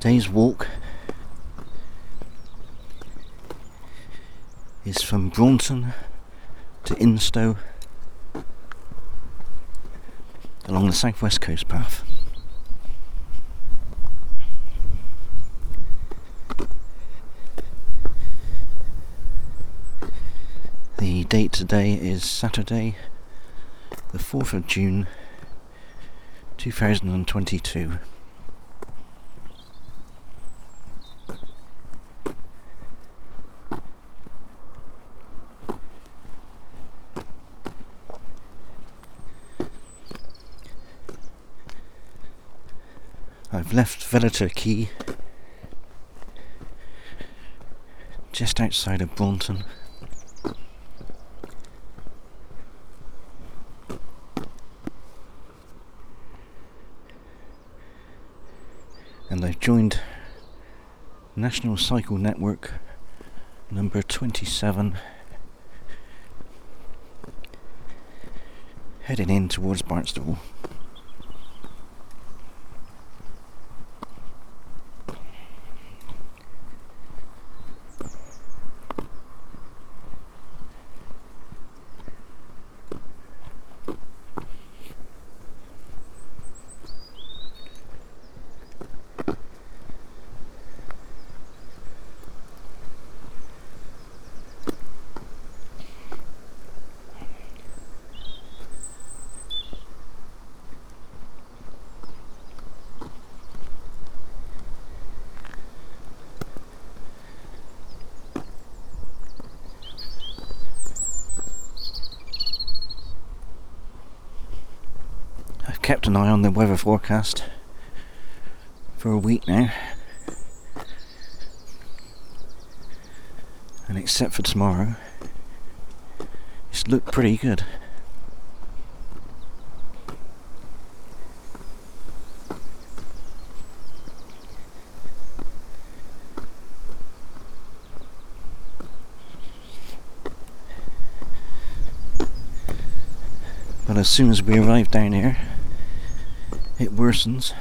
Today's walk is from Braunton to Instow along the southwest coast path. The date today is Saturday, the 4th of June 2022. I've left Velator Quay just outside of Braunton. And I've joined National Cycle Network number 27 heading in towards Barnstaple. Kept an eye on the weather forecast for a week now. And except for tomorrow, it's looked pretty good. But as soon as we arrive down here, it worsens.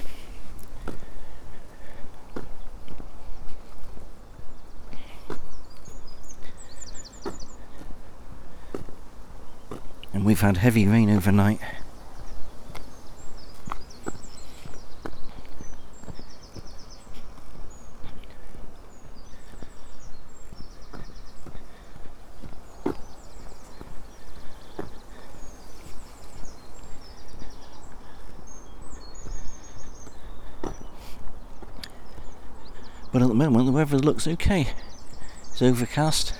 And we've had heavy rain overnight. But at the moment, the weather looks okay. It's overcast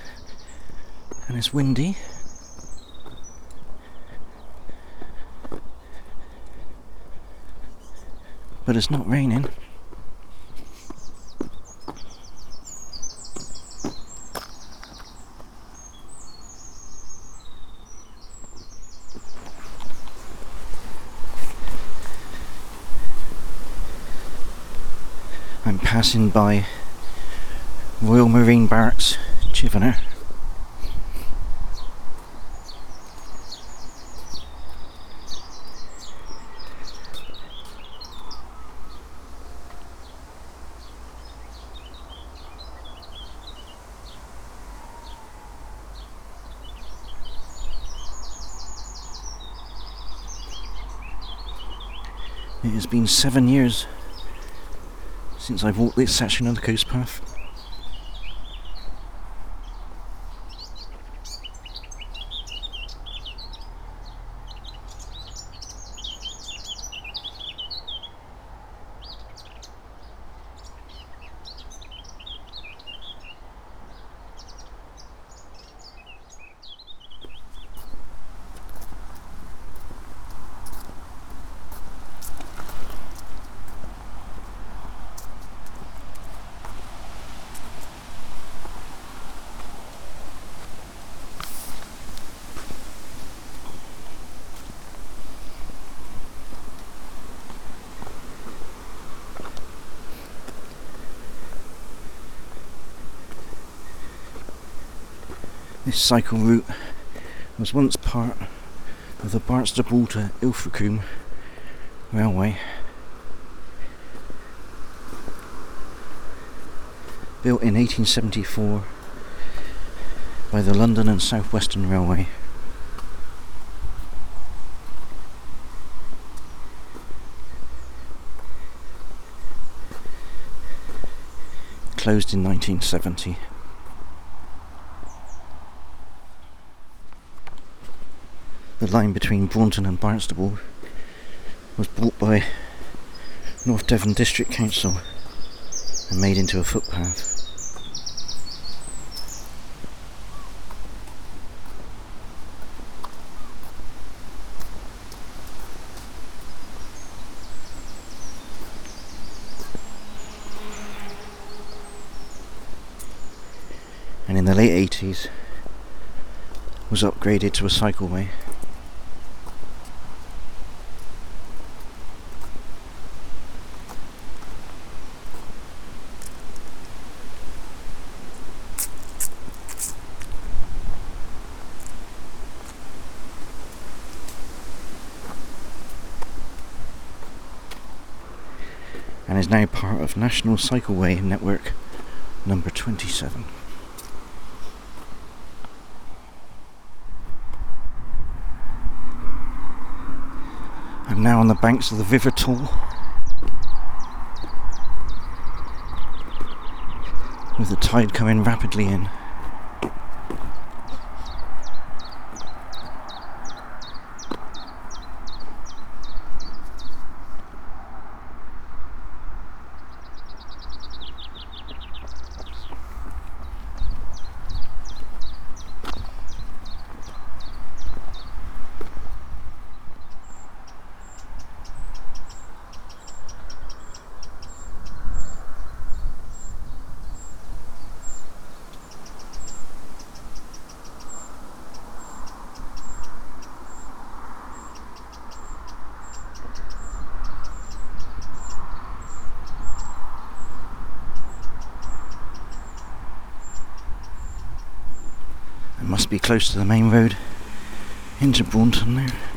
and it's windy. But it's not raining. I'm passing by Royal Marine Barracks, Chivenor. It has been seven years since I've walked this section of the coast path. This cycle route was once part of the Barnstaple to Ilfracombe Railway. Built in 1874 by the London and South Western Railway. Closed in 1970. The line between Braunton and Barnstaple was bought by North Devon District Council and made into a footpath. and in the late 80s was upgraded to a cycleway. and is now part of National Cycleway Network number 27. I'm now on the banks of the River Taw. With the tide coming rapidly in. Close to the main road into Braunton now.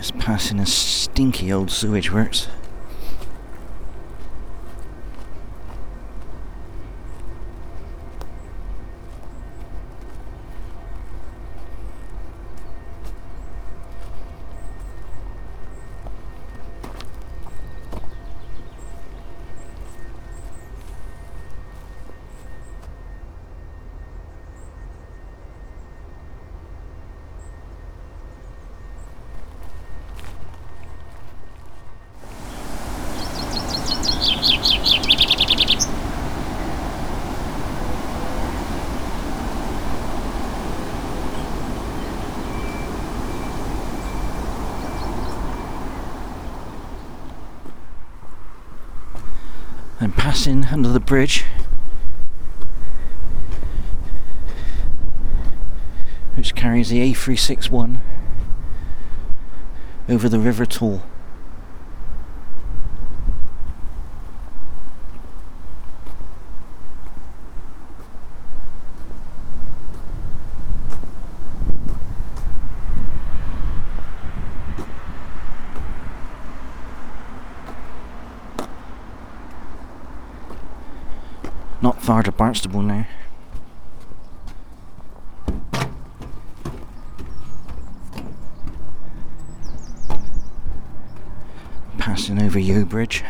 Just passing a stinky old sewage works. I'm passing under the bridge which carries the A361 over the River Taw. Not far to Barnstaple now. Passing over Yeo Bridge.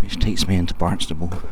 Which takes me into Barnstaple.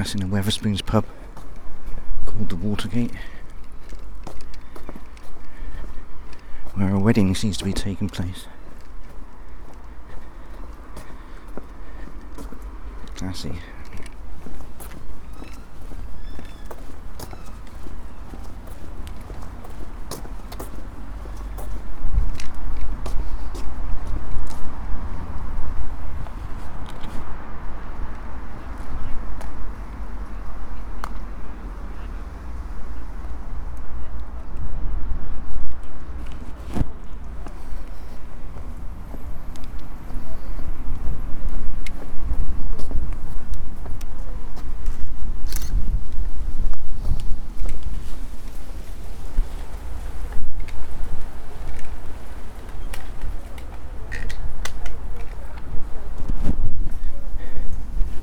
Passing a Wetherspoons pub called the Watergate, where a wedding seems to be taking place. Classy.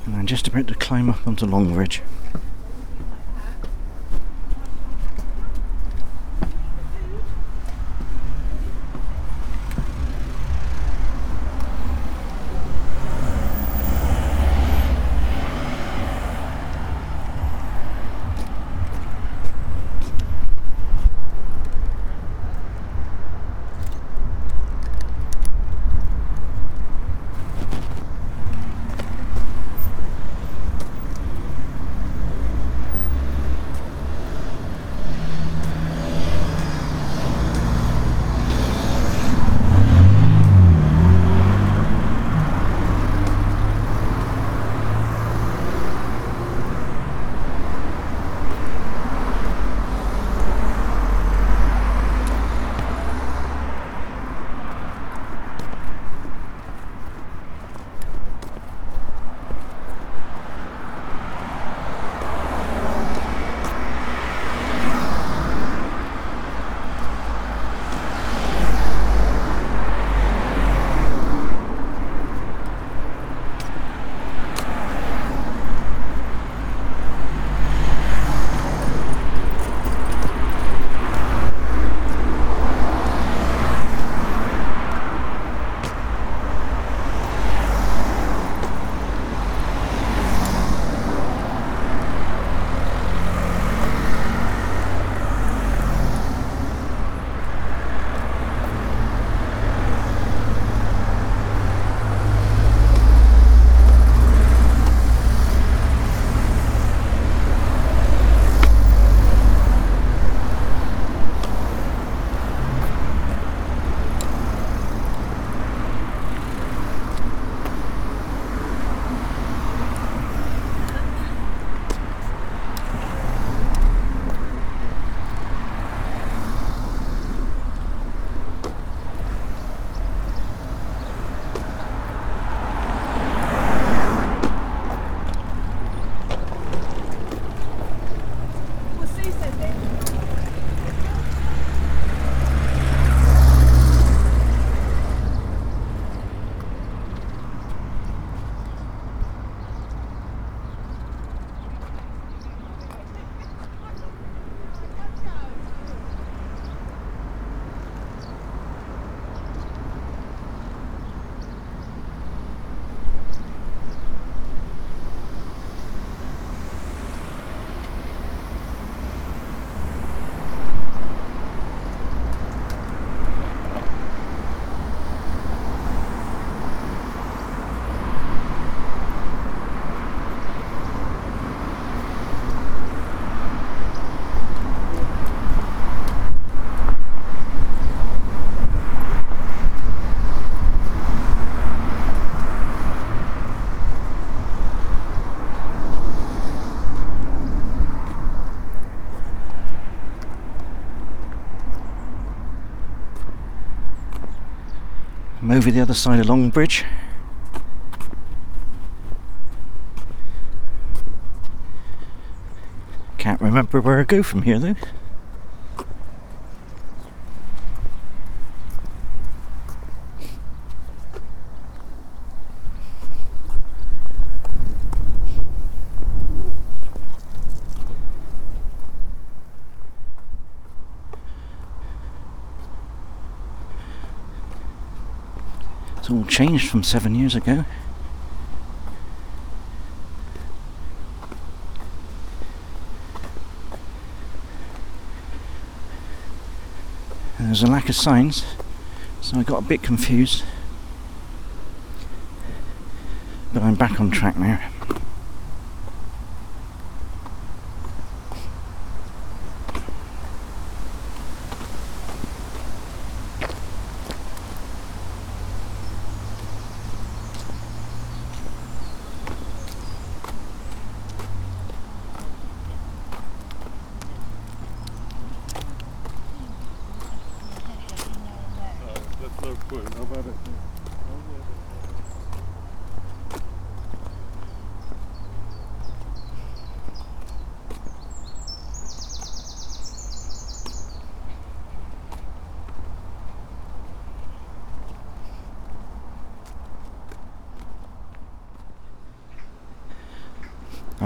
And I'm just about to climb up onto Longbridge. Over the other side of Longbridge. Can't remember where I go from here though. It's all changed from seven years ago. There's a lack of signs, so I got a bit confused. But I'm back on track now.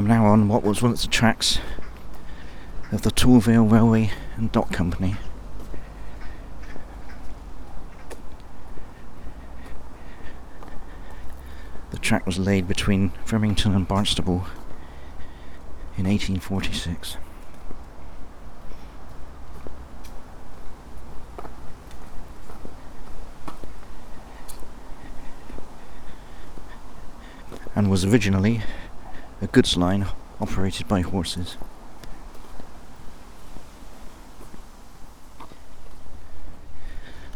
I'm now on what was once the tracks of the Taw Vale Railway and Dock Company. The track was laid between Fremington and Barnstaple in 1846. And was originally a goods line operated by horses.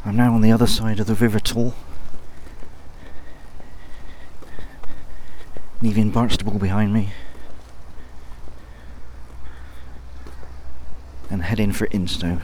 I'm now on the other side of the River Taw, leaving Barnstaple behind me, and heading for Instow.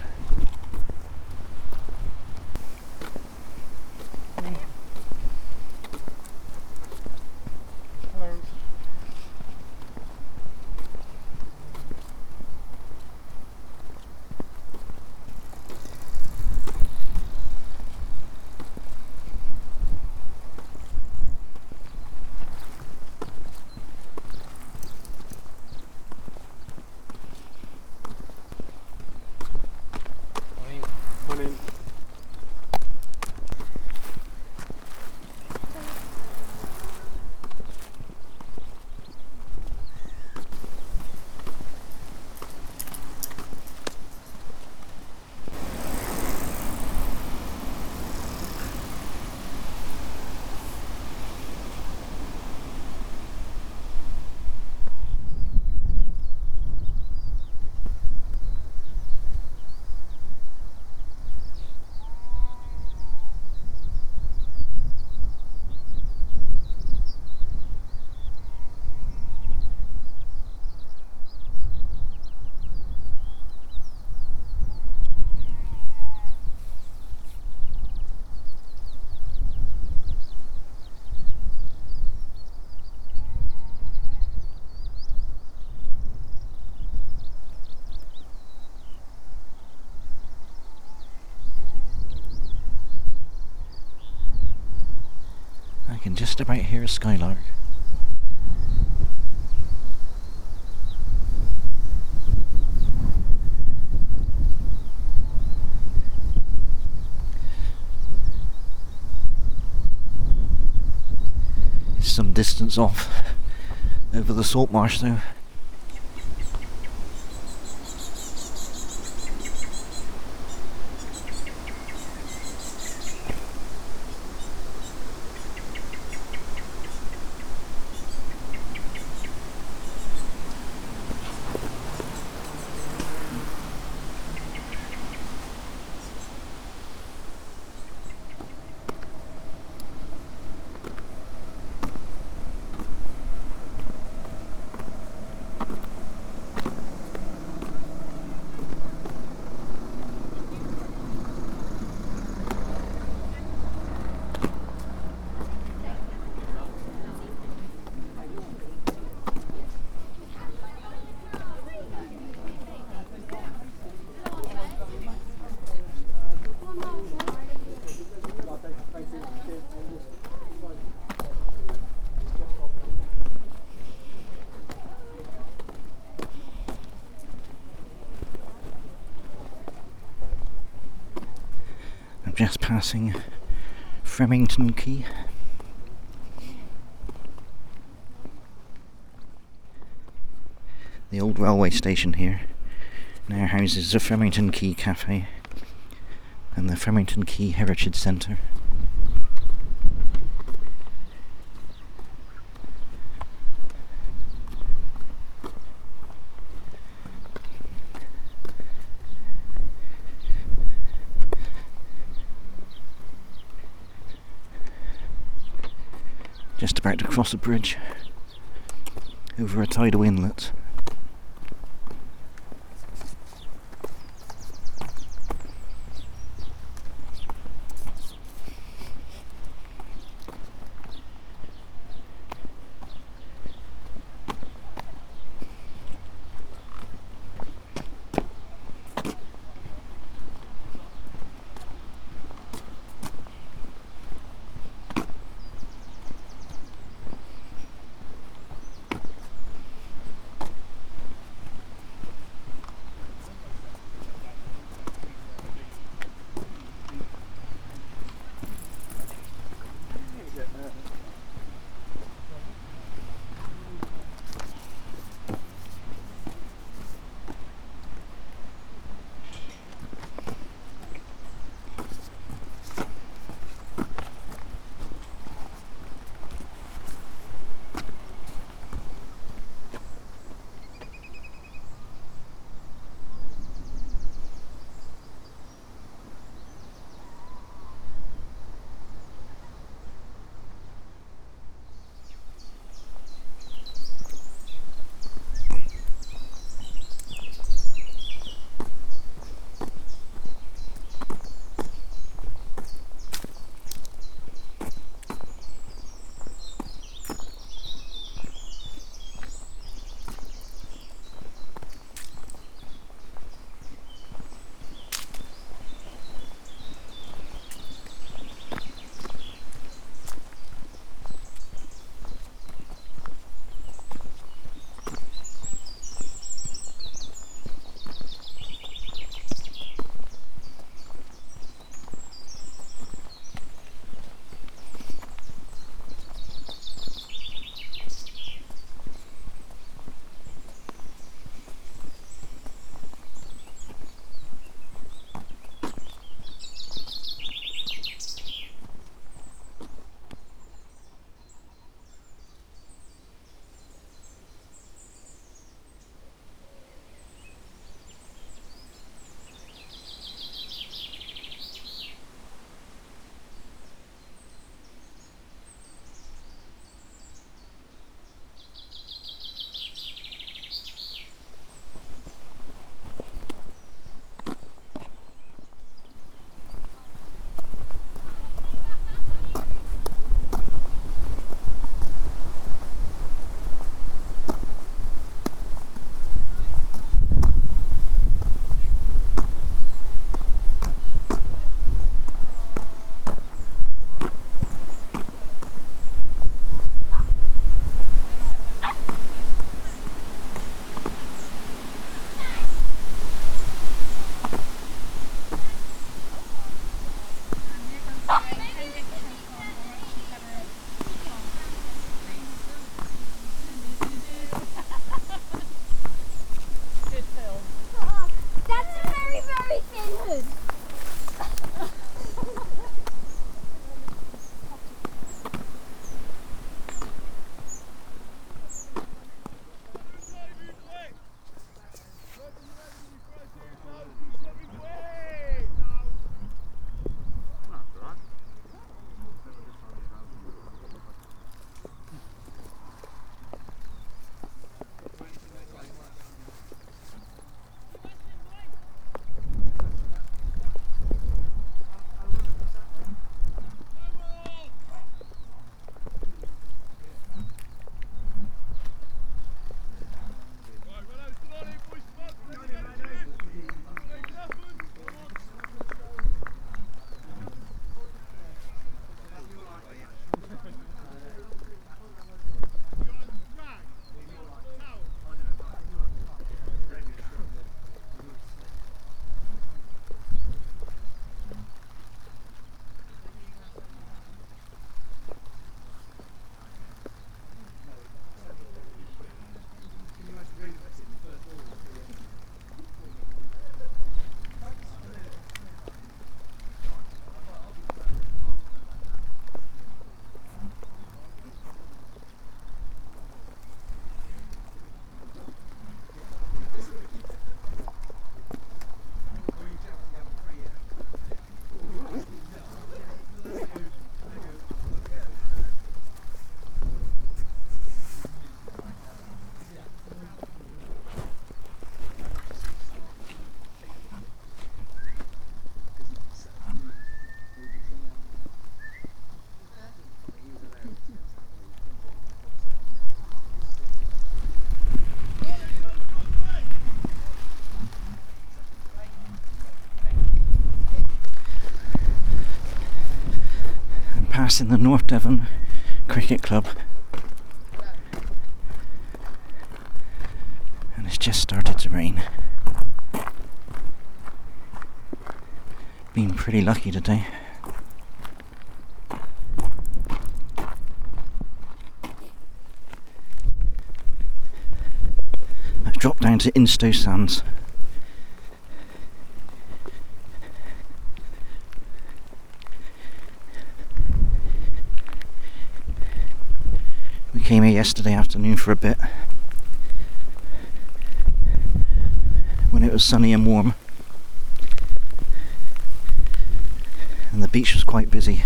can just about hear a skylark. It's some distance off over the salt marsh though. I'm just passing Fremington Quay. The old railway station here now houses the Fremington Quay Cafe and the Fremington Quay Heritage Centre. Just about to cross a bridge over a tidal inlet. Passing the North Devon Cricket Club. And it's just started to rain. Been pretty lucky today. I've dropped down to Instow Sands. came here yesterday afternoon for a bit when it was sunny and warm. And the beach was quite busy.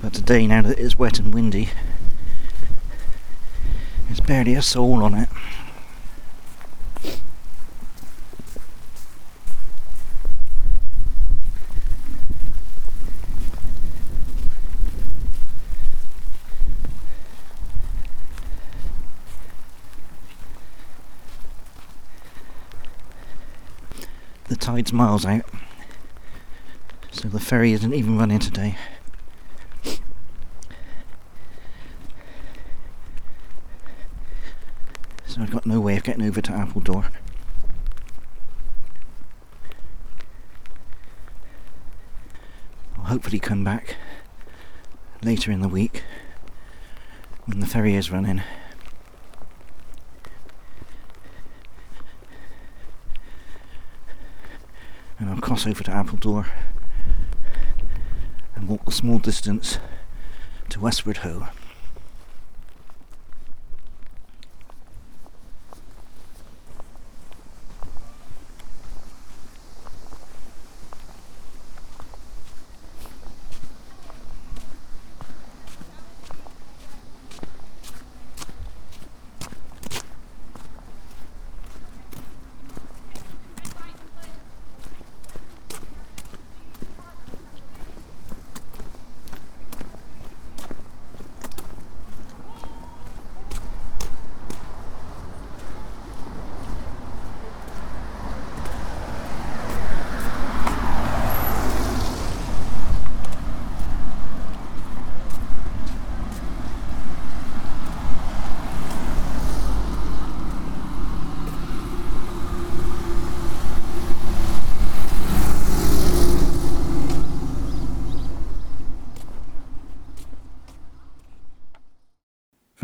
But today now that it's wet and windy there's barely a soul on it the tide's miles out, so the ferry isn't even running today. So I've got no way of getting over to Appledore. I'll hopefully come back later in the week when the ferry is running. and I'll cross over to Appledore and walk the small distance to Westward Ho.